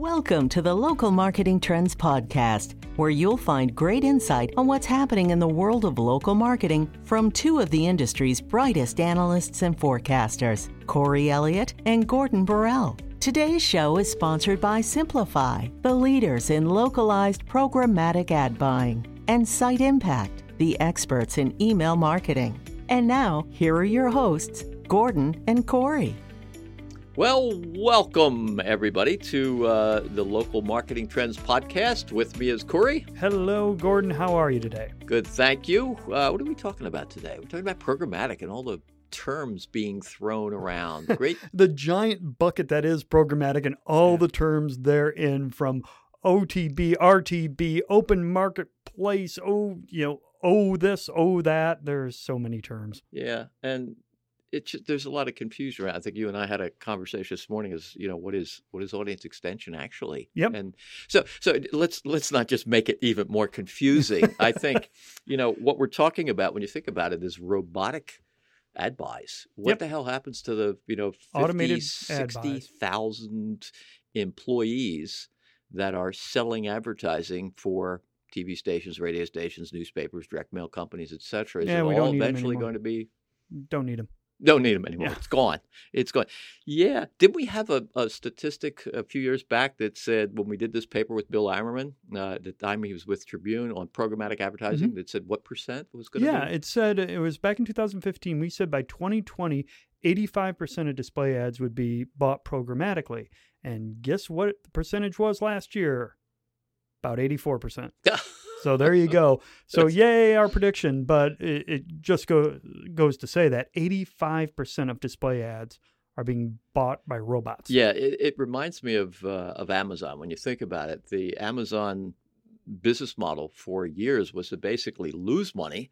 Welcome to the Local Marketing Trends Podcast, where you'll find great insight on what's happening in the world of local marketing from two of the industry's brightest analysts and forecasters, Corey Elliott and Gordon Borrell. Today's show is sponsored by Simpli.fi, the leaders in localized programmatic ad buying, and Site Impact, the experts in email marketing. And now, here are your hosts, Gordon and Corey. Well, welcome everybody to uh, the Local Marketing Trends podcast. With me is Corey. Hello, Gordon. How are you today? Good, thank you. Uh, what are we talking about today? We're talking about programmatic and all the terms being thrown around. Great. the giant bucket that is programmatic and all yeah. the terms therein from OTB, RTB, open marketplace, oh, you know, oh this, oh that. There's so many terms. Yeah, and it there's a lot of confusion around. I think you and I had a conversation this morning. Is you know what is what is audience extension actually? Yep. And so so let's let's not just make it even more confusing. I think you know what we're talking about when you think about it is robotic ad buys. What yep. the hell happens to the you know 50, automated 60,000 employees that are selling advertising for TV stations, radio stations, newspapers, direct mail companies, etc. Is yeah, it all eventually going to be? Don't need them. Don't need them anymore. Yeah. It's gone. It's gone. Yeah. Did we have a, a, statistic a few years back that said when we did this paper with Bill Eimerman, uh, the time he was with Tribune on programmatic advertising, mm-hmm. that said what percent was going to yeah, be? Yeah, it said it was back in 2015. We said by 2020, 85% of display ads would be bought programmatically. And guess what the percentage was last year? About 84%. So there you go. So yay, our prediction, but it, it just go, goes to say that 85% of display ads are being bought by robots. Yeah, it, it reminds me of uh, of Amazon when you think about it. The Amazon business model for years was to basically lose money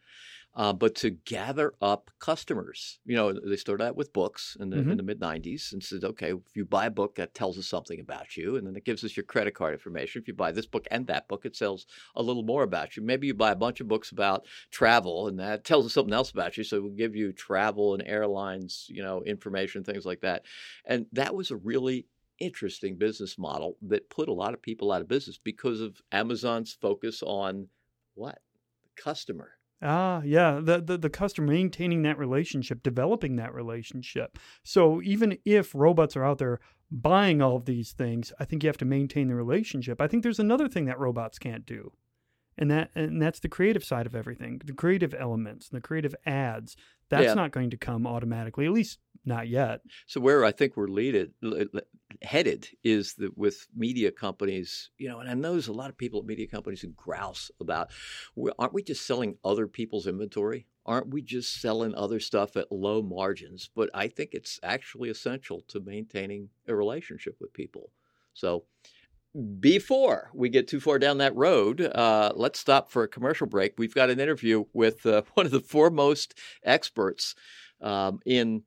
uh, but to gather up customers. You know, they started out with books in the, mm-hmm. the mid 90s and said, okay, if you buy a book, that tells us something about you. And then it gives us your credit card information. If you buy this book and that book, it tells a little more about you. Maybe you buy a bunch of books about travel and that tells us something else about you. So we'll give you travel and airlines, you know, information, things like that. And that was a really interesting business model that put a lot of people out of business because of Amazon's focus on what? The customer Ah, yeah, the, the the customer maintaining that relationship, developing that relationship. So even if robots are out there buying all of these things, I think you have to maintain the relationship. I think there's another thing that robots can't do. And that and that's the creative side of everything. The creative elements, the creative ads. That's yeah. not going to come automatically, at least not yet. So where I think we're leaded, headed is with media companies, you know, and I know there's a lot of people at media companies who grouse about, aren't we just selling other people's inventory? Aren't we just selling other stuff at low margins? But I think it's actually essential to maintaining a relationship with people. So before we get too far down that road, uh, let's stop for a commercial break. We've got an interview with uh, one of the foremost experts um, in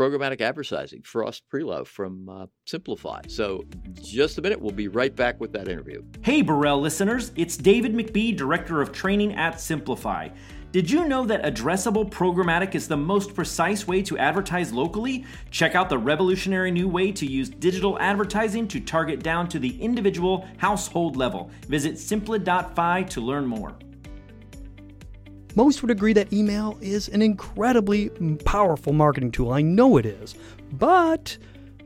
programmatic advertising, Frost Prioleau from uh, Simpli.fi. So, just a minute, we'll be right back with that interview. Hey, Borrell listeners, it's David McBee, Director of Training at Simpli.fi. Did you know that addressable programmatic is the most precise way to advertise locally? Check out the revolutionary new way to use digital advertising to target down to the individual household level. Visit simpli.fi to learn more. Most would agree that email is an incredibly powerful marketing tool. I know it is. But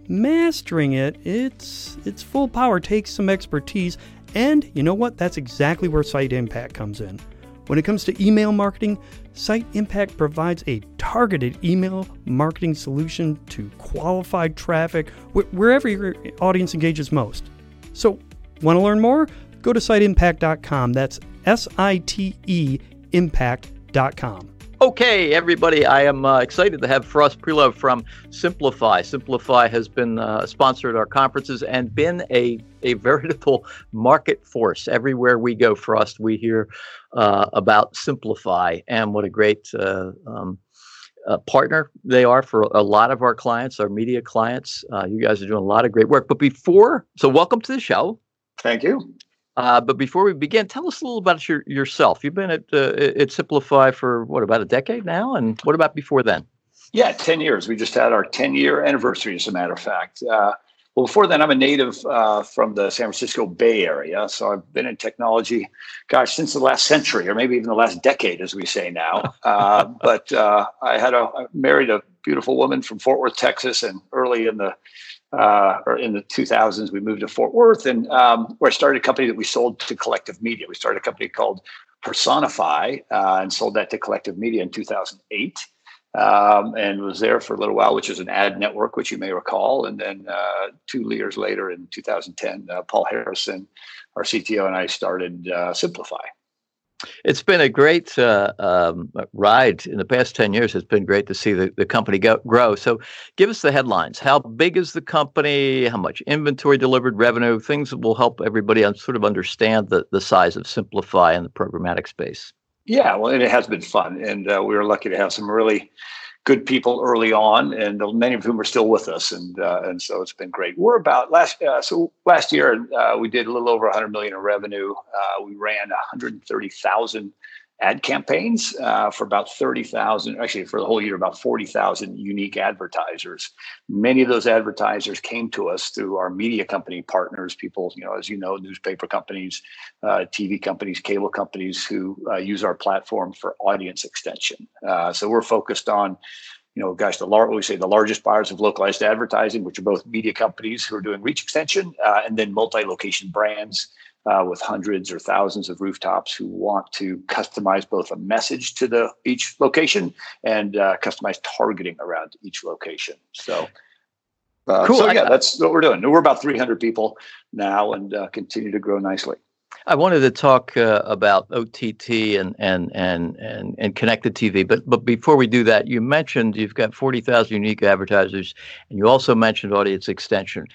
mastering it, its its full power takes some expertise, and you know what? That's exactly where Site Impact comes in. When it comes to email marketing, Site Impact provides a targeted email marketing solution to qualified traffic wh- wherever your audience engages most. So, want to learn more? Go to siteimpact.com. That's S I T E impact.com. Okay, everybody, I am uh, excited to have Frost Prioleau from Simpli.fi. Simpli.fi has been uh, sponsored our conferences and been a, a veritable market force. Everywhere we go, Frost, we hear uh, about Simpli.fi and what a great uh, um, uh, partner they are for a lot of our clients, our media clients. Uh, you guys are doing a lot of great work. But before, so welcome to the show. Thank you. Uh, but before we begin, tell us a little about your, yourself. You've been at uh, at Simpli.fi for what about a decade now, and what about before then? Yeah, ten years. We just had our ten year anniversary, as a matter of fact. Uh, Well, before that, I'm a native uh, from the San Francisco Bay Area. So I've been in technology, gosh, since the last century, or maybe even the last decade, as we say now. Uh, but uh, I had a I married a beautiful woman from Fort Worth, Texas, and early in the uh, or in the 2000s, we moved to Fort Worth, and um, where I started a company that we sold to Collective Media. We started a company called Personify uh, and sold that to Collective Media in 2008 um, and was there for a little while, which is an ad network, which you may recall. And then uh, two years later, in 2010, uh, Paul Harrison, our CTO, and I started uh, Simpli.fi. It's been a great uh, um, ride in the past 10 years. It's been great to see the, the company go, grow. So, give us the headlines. How big is the company? How much inventory delivered revenue? Things that will help everybody sort of understand the, the size of Simpli.fi in the programmatic space. Yeah, well, and it has been fun, and uh, we were lucky to have some really good people early on, and many of whom are still with us, and uh, and so it's been great. We're about last uh, so last year uh, we did a little over 100 million in revenue. Uh, we ran 130,000 ad campaigns uh, for about 30,000, actually for the whole year, about 40,000 unique advertisers. Many of those advertisers came to us through our media company partners, people, you know, as you know, newspaper companies, uh, TV companies, cable companies who uh, use our platform for audience extension. Uh, so we're focused on you know, gosh, the lar- we say the largest buyers of localized advertising, which are both media companies who are doing reach extension, uh, and then multi-location brands uh, with hundreds or thousands of rooftops who want to customize both a message to the each location and uh, customize targeting around each location. So, uh, cool. so yeah, that's what we're doing. We're about 300 people now and uh, continue to grow nicely. I wanted to talk uh, about OTT and, and and and and connected TV, but but before we do that, you mentioned you've got forty thousand unique advertisers, and you also mentioned audience extension.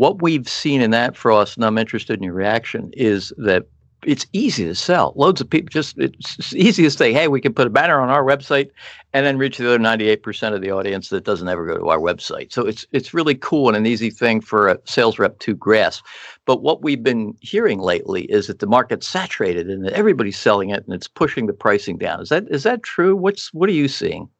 What we've seen in that for us, and I'm interested in your reaction, is that it's easy to sell. Loads of people just it's easy to say, hey, we can put a banner on our website and then reach the other 98% of the audience that doesn't ever go to our website. So it's it's really cool and an easy thing for a sales rep to grasp. But what we've been hearing lately is that the market's saturated and that everybody's selling it and it's pushing the pricing down. Is that is that true? What's what are you seeing?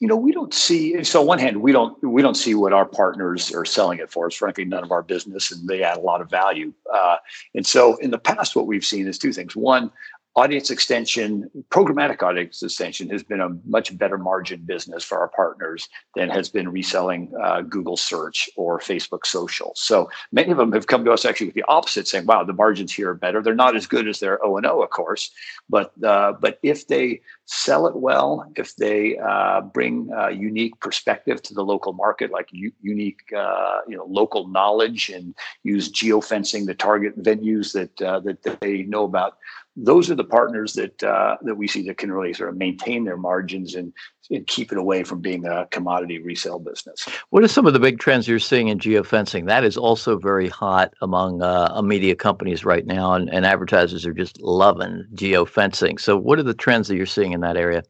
You know we don't see so on one hand we don't we don't see what our partners are selling it for. It's frankly none of our business and they add a lot of value. Uh, and so in the past what we've seen is two things. One audience extension, programmatic audience extension has been a much better margin business for our partners than has been reselling uh, Google search or Facebook social. So many of them have come to us actually with the opposite, saying, wow, the margins here are better. They're not as good as their O&O, of course, but, uh, but if they sell it well, if they uh, bring unique perspective to the local market, like u- unique, uh, you know, local knowledge and use geofencing to target venues that, uh, that they know about, those are the partners that uh, that we see that can really sort of maintain their margins and, and keep it away from being a commodity resale business. What are some of the big trends you're seeing in geofencing? That is also very hot among uh, media companies right now, and, and advertisers are just loving geofencing. So, what are the trends that you're seeing in that area?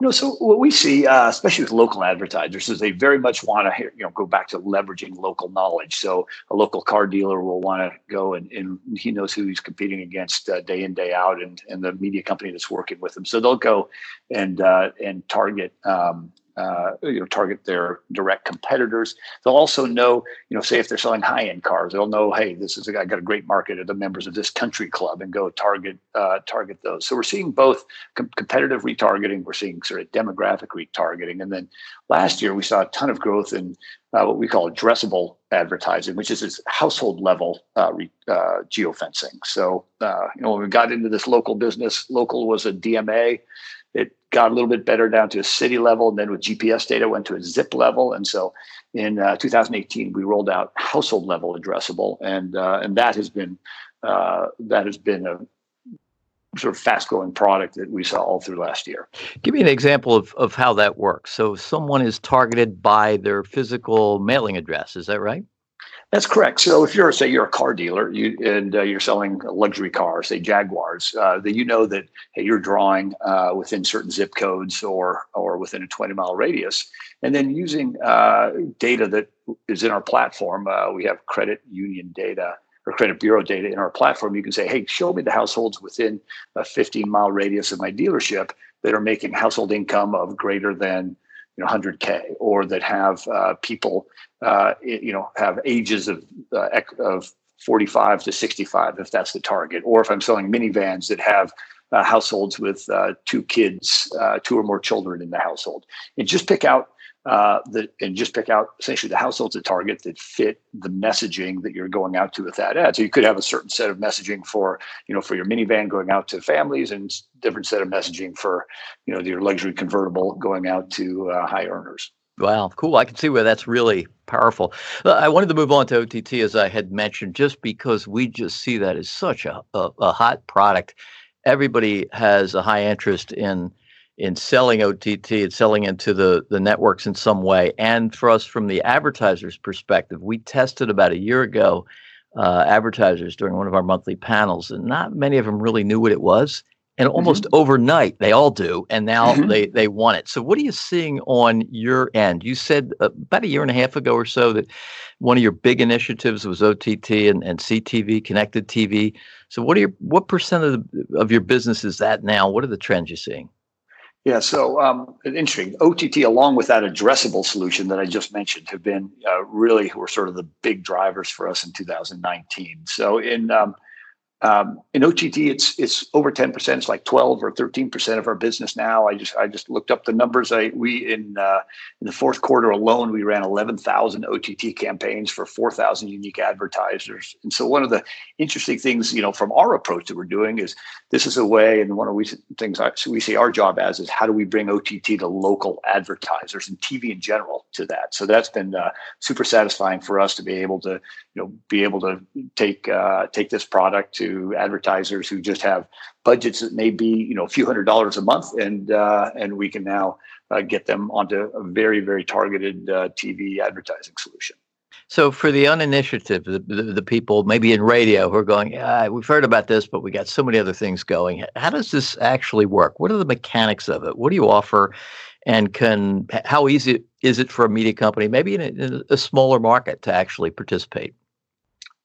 You know, so what we see, uh, especially with local advertisers, is they very much want to, you know, go back to leveraging local knowledge. So a local car dealer will want to go and, and he knows who he's competing against uh, day in day out, and and the media company that's working with him. So they'll go and uh, and target um, uh, you know target their direct competitors. They'll also know, you know, say if they're selling high end cars, they'll know, hey, this is a guy got a great market of the members of this country club, and go target uh, target those. So we're seeing both com- competitive retargeting, we're seeing sort of demographic retargeting, and then last year we saw a ton of growth in uh, what we call addressable advertising, which is this household level uh, re, uh, geofencing. So, uh, you know, when we got into this local business, local was a DMA. It got a little bit better down to a city level, and then with GPS data went to a zip level. And so in uh, 2018, we rolled out household level addressable, and uh, and that has been uh, that has been a sort of fast growing product that we saw all through last year. Give me an example of, of how that works. So someone is targeted by their physical mailing address, is that right? That's correct. So if you're say you're a car dealer you, and uh, you're selling luxury cars, say Jaguars, uh, that you know that hey, you're drawing uh, within certain zip codes or or within a 20 mile radius, and then using uh, data that is in our platform, uh, we have credit union data or credit bureau data in our platform. You can say, hey, show me the households within a 15 mile radius of my dealership that are making household income of greater than you know 100k or that have uh, people uh, you know have ages of uh, of 45 to 65 if that's the target. Or if i'm selling minivans that have uh, households with uh, two kids uh, two or more children in the household. And just pick out uh, the, and just pick out essentially the households at target that fit the messaging that you're going out to with that ad. So you could have a certain set of messaging for, you know, for your minivan going out to families and different set of messaging for, you know, your luxury convertible going out to uh, high earners. Wow, cool. I can see where that's really powerful. Uh, I wanted to move on to OTT as I had mentioned, just because we just see that as such a, a, a hot product. Everybody has a high interest in in selling OTT and selling into the, the networks in some way. And for us, from the advertiser's perspective, we tested about a year ago uh, advertisers during one of our monthly panels, and not many of them really knew what it was. And almost mm-hmm. overnight, they all do, and now mm-hmm. they they want it. So, what are you seeing on your end? You said uh, about a year and a half ago or so that one of your big initiatives was OTT and, and CTV, connected TV. So, what are your what percent of the, of your business is that now? What are the trends you're seeing? Yeah, so um, interesting. OTT, along with that addressable solution that I just mentioned, have been uh, really were sort of the big drivers for us in 2019. So in um, um, in OTT, it's it's over ten percent. It's like twelve or thirteen percent of our business now. I just I just looked up the numbers. I we in uh, in the fourth quarter alone, we ran eleven thousand OTT campaigns for four thousand unique advertisers. And so one of the interesting things, you know, from our approach that we're doing is this is a way, and one of the things I, we see our job as is how do we bring OTT to local advertisers and TV in general to that. So that's been uh, super satisfying for us to be able to you know be able to take uh, take this product to advertisers who just have budgets that may be you know a few hundred dollars a month, and uh, and we can now uh, get them onto a very very targeted uh, TV advertising solution. So for the uninitiative, the, the, the, people maybe in radio who are going, yeah, we've heard about this, but we got so many other things going. How does this actually work? What are the mechanics of it? What do you offer? And can how easy is it for a media company, maybe in a, in a smaller market, to actually participate?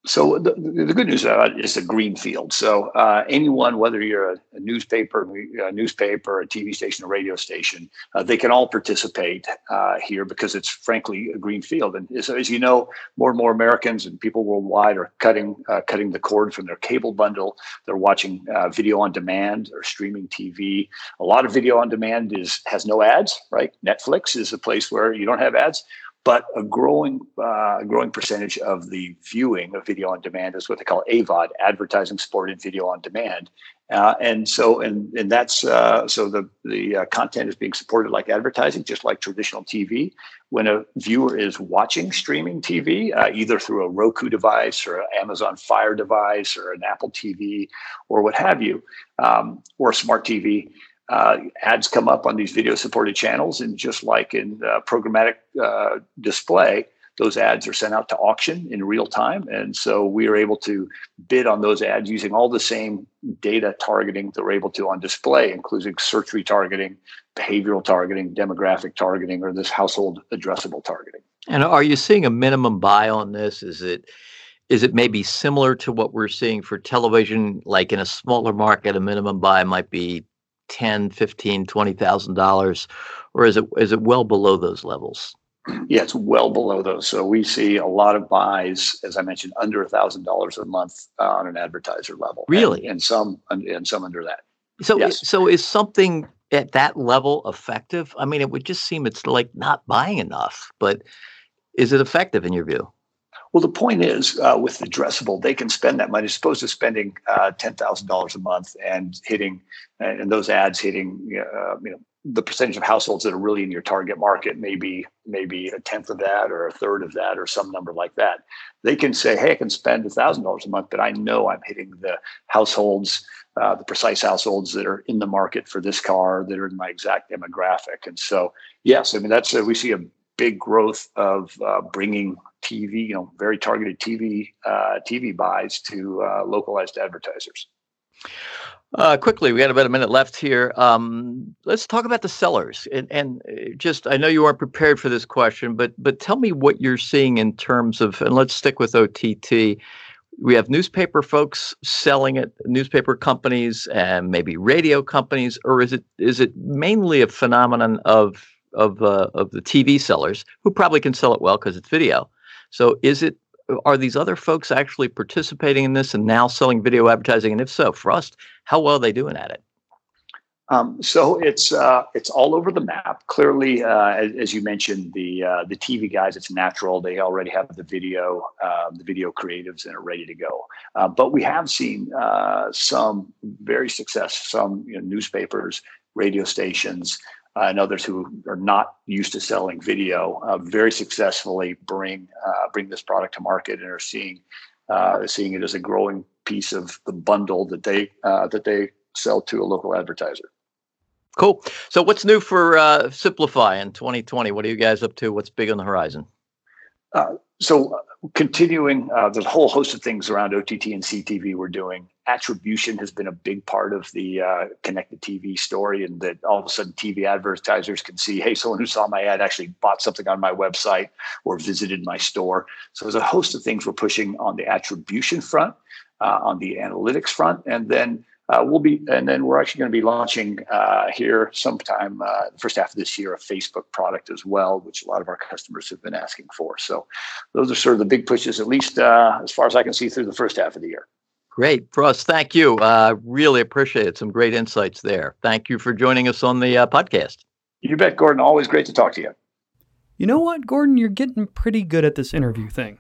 So the, the good news about it is a green field. So uh, anyone, whether you're a, a, newspaper, a newspaper, a TV station, a radio station, uh, they can all participate uh, here because it's frankly a green field. And as, as, you know, more and more Americans and people worldwide are cutting uh, cutting the cord from their cable bundle. They're watching uh, video on demand or streaming TV. A lot of video on demand is has no ads. Right? Netflix is a place where you don't have ads but a growing uh, growing percentage of the viewing of video on demand is what they call AVOD, advertising supported video on demand, uh, and so and and that's uh, so the the uh, content is being supported like advertising, just like traditional TV. When a viewer is watching streaming TV, uh, either through a Roku device or an Amazon Fire device or an Apple TV or what have you, um, or a smart TV uh, ads come up on these video supported channels. And just like in uh, programmatic uh, display, those ads are sent out to auction in real time. And so we are able to bid on those ads using all the same data targeting that we're able to on display, including search retargeting, behavioral targeting, demographic targeting, or this household addressable targeting. And are you seeing a minimum buy on this? Is it is it maybe similar to what we're seeing for television like in a smaller market a minimum buy might be 10 15 20000 dollars or is it is it well below those levels? Yeah it's well below those. So we see a lot of buys as i mentioned under a thousand dollars a month uh, on an advertiser level. Really? and, and some and some under that. So yes. so is something at that level effective? I mean it would just seem it's like not buying enough but is it effective in your view well, the point is, uh, with addressable, they can spend that money as opposed to spending uh, ten thousand dollars a month and hitting, and those ads hitting, uh, you know, the percentage of households that are really in your target market, maybe maybe a tenth of that, or a third of that, or some number like that. They can say, "Hey, I can spend thousand dollars a month, but I know I'm hitting the households." Uh, the precise households that are in the market for this car that are in my exact demographic. And so, yes, I mean, that's, uh, we see a big growth of uh, bringing TV, you know, very targeted TV uh, TV buys to uh, localized advertisers. Uh, quickly, we got about a minute left here. Um, let's talk about the sellers, and, and, uh, just I know you weren't prepared for this question, but but tell me what you're seeing in terms of, and let's stick with OTT. We have newspaper folks selling it, newspaper companies, and maybe radio companies, or is it is it mainly a phenomenon of of uh, of the TV sellers who probably can sell it well because it's video. So is it are these other folks actually participating in this and now selling video advertising? And if so, us, how well are they doing at it? Um, so it's uh, it's all over the map. Clearly, uh, as, as, you mentioned, the uh, the TV guys, it's natural. They already have the video, um, the video creatives, and are ready to go. Uh, but we have seen uh, some very success, some you know, newspapers, radio stations, uh, and others who are not used to selling video, very successfully bring bring this product to market and are seeing seeing it as a growing piece of the bundle that they that they sell to a local advertiser. Cool. So, what's new for uh, Simpli.fi in 2020? What are you guys up to? What's big on the horizon? So, uh, continuing, uh, there's a whole host of things around OTT and CTV we're doing. Attribution has been a big part of the uh, connected TV story, and that all of a sudden TV advertisers can see, hey, someone who saw my ad actually bought something on my website or visited my store. So, there's a host of things we're pushing on the attribution front, uh, on the analytics front, and then uh, we'll be, and then we're actually going to be launching uh, here sometime uh, the first half of this year a Facebook product as well, which a lot of our customers have been asking for. So those are sort of the big pushes, at least uh, as far as I can see through the first half of the year. Great, Frost. Thank you. Uh, really appreciate it. Some great insights there. Thank you for joining us on the uh, podcast. You bet, Gordon. Always great to talk to you. You know what, Gordon? You're getting pretty good at this interview thing.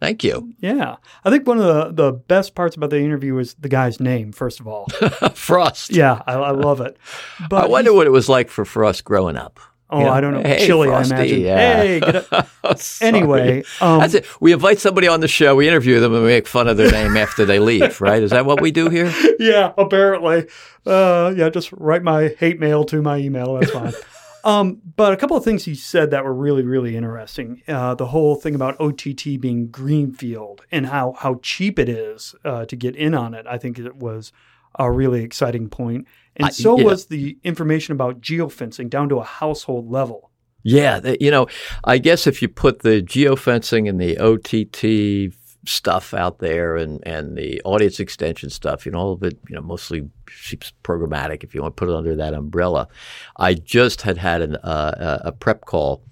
Thank you. Yeah. I think one of the, the best parts about the interview was the guy's name, first of all. Frost. Yeah, I, I love it. But I wonder what it was like for Frost growing up. Oh, you know? I don't know. Hey, Frosty, I imagine. Yeah. Hey, get up. anyway, um, that's it. We invite somebody on the show, we interview them, and we make fun of their name after they leave. Right? Is that what we do here? Yeah, apparently. Uh, yeah, just write my hate mail to my email. That's fine. Um, but a couple of things he said that were really, really interesting. Uh, the whole thing about OTT being greenfield and how how cheap it is uh, to get in on it. I think it was a really exciting point. And so yeah. was the information about geofencing down to a household level. Yeah, you know, I guess if you put the geofencing and the OTT stuff out there and, and the audience extension stuff, you know, all of it, you know, mostly programmatic if you want to put it under that umbrella. I just had had an, uh, a prep call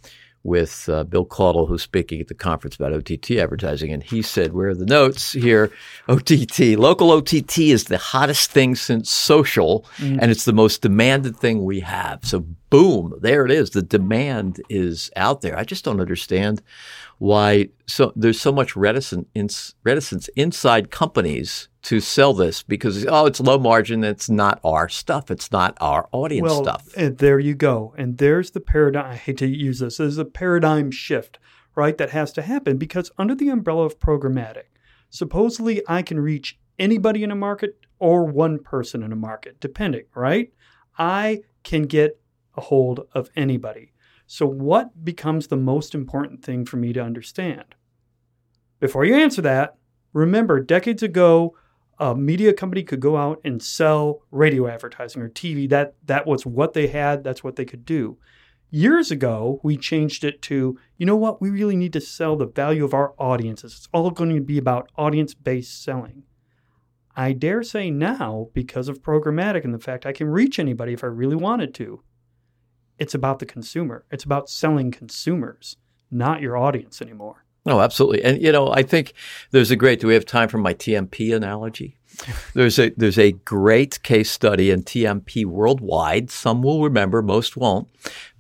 with uh, Bill Caudle, who's speaking at the conference about OTT advertising, and he said, "Where are the notes here? OTT, local OTT is the hottest thing since social, mm. and it's the most demanded thing we have." So, boom, there it is. The demand is out there. I just don't understand why so there's so much reticence in, reticence inside companies to sell this because oh it's low margin it's not our stuff it's not our audience well, stuff. and there you go. And there's the paradigm I hate to use this there's a paradigm shift right that has to happen because under the umbrella of programmatic supposedly I can reach anybody in a market or one person in a market depending right? I can get a hold of anybody so, what becomes the most important thing for me to understand? Before you answer that, remember decades ago, a media company could go out and sell radio advertising or TV. That, that was what they had, that's what they could do. Years ago, we changed it to, you know what, we really need to sell the value of our audiences. It's all going to be about audience based selling. I dare say now, because of programmatic and the fact I can reach anybody if I really wanted to, it's about the consumer. It's about selling consumers, not your audience anymore. Oh, absolutely. And you know, I think there's a great. Do we have time for my TMP analogy? There's a there's a great case study in TMP worldwide. Some will remember, most won't.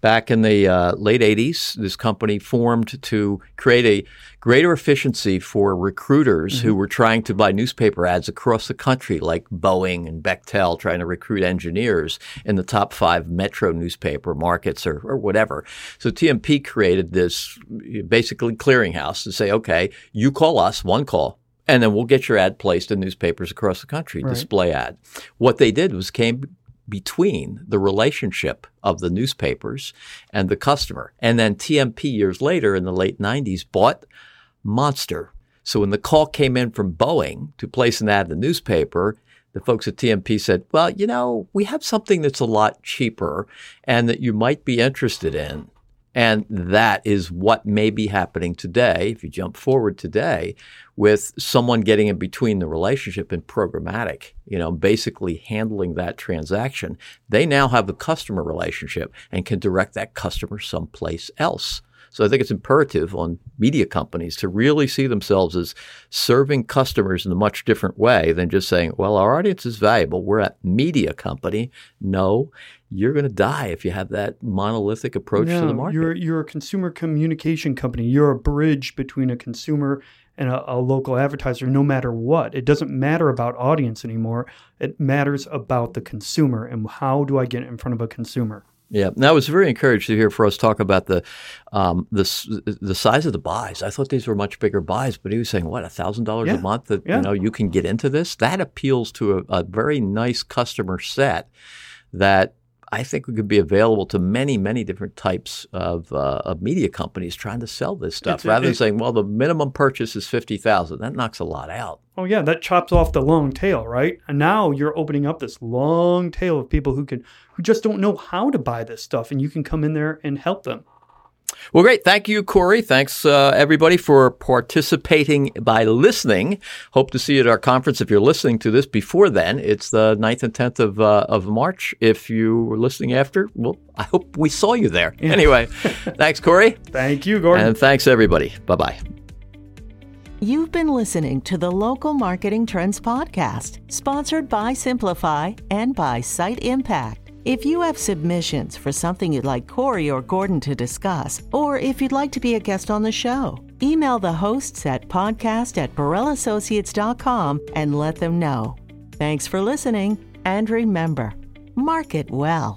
Back in the uh, late 80s, this company formed to create a greater efficiency for recruiters mm-hmm. who were trying to buy newspaper ads across the country, like Boeing and Bechtel trying to recruit engineers in the top five metro newspaper markets or, or whatever. So TMP created this basically clearinghouse to say, okay, you call us, one call, and then we'll get your ad placed in newspapers across the country, right. display ad. What they did was came between the relationship of the newspapers and the customer. And then TMP years later in the late 90s bought Monster. So when the call came in from Boeing to place an ad in the newspaper, the folks at TMP said, well, you know, we have something that's a lot cheaper and that you might be interested in. And that is what may be happening today, if you jump forward today, with someone getting in between the relationship and programmatic, you know, basically handling that transaction. They now have the customer relationship and can direct that customer someplace else. So I think it's imperative on media companies to really see themselves as serving customers in a much different way than just saying, well, our audience is valuable. We're a media company. No, you're going to die if you have that monolithic approach no, to the market. You're, you're a consumer communication company. You're a bridge between a consumer and a, a, local advertiser, no matter what. It doesn't matter about audience anymore. It matters about the consumer and how do I get in front of a consumer. Yeah, now I was very encouraged to hear Frost talk about the um, the the size of the buys. I thought these were much bigger buys, but he was saying what a thousand dollars a month that yeah. you know you can get into this. That appeals to a, a very nice customer set that I think we could be available to many, many different types of, uh, of media companies trying to sell this stuff, it's, rather it, than saying, "Well, the minimum purchase is fifty thousand. That knocks a lot out. Oh yeah, that chops off the long tail, right? And now you're opening up this long tail of people who can who just don't know how to buy this stuff, and you can come in there and help them. Well, great. Thank you, Corey. Thanks, uh, everybody, for participating by listening. Hope to see you at our conference. If you're listening to this before then, it's the 9th and 10th of, uh, of March. If you were listening after, well, I hope we saw you there. Yeah. Anyway, thanks, Corey. Thank you, Gordon. And thanks, everybody. Bye bye. You've been listening to the Local Marketing Trends Podcast, sponsored by Simpli.fi and by Site Impact. If you have submissions for something you'd like Corey or Gordon to discuss, or if you'd like to be a guest on the show, email the hosts at podcast at BorrellAssociates.com and let them know. Thanks for listening, and remember, market well.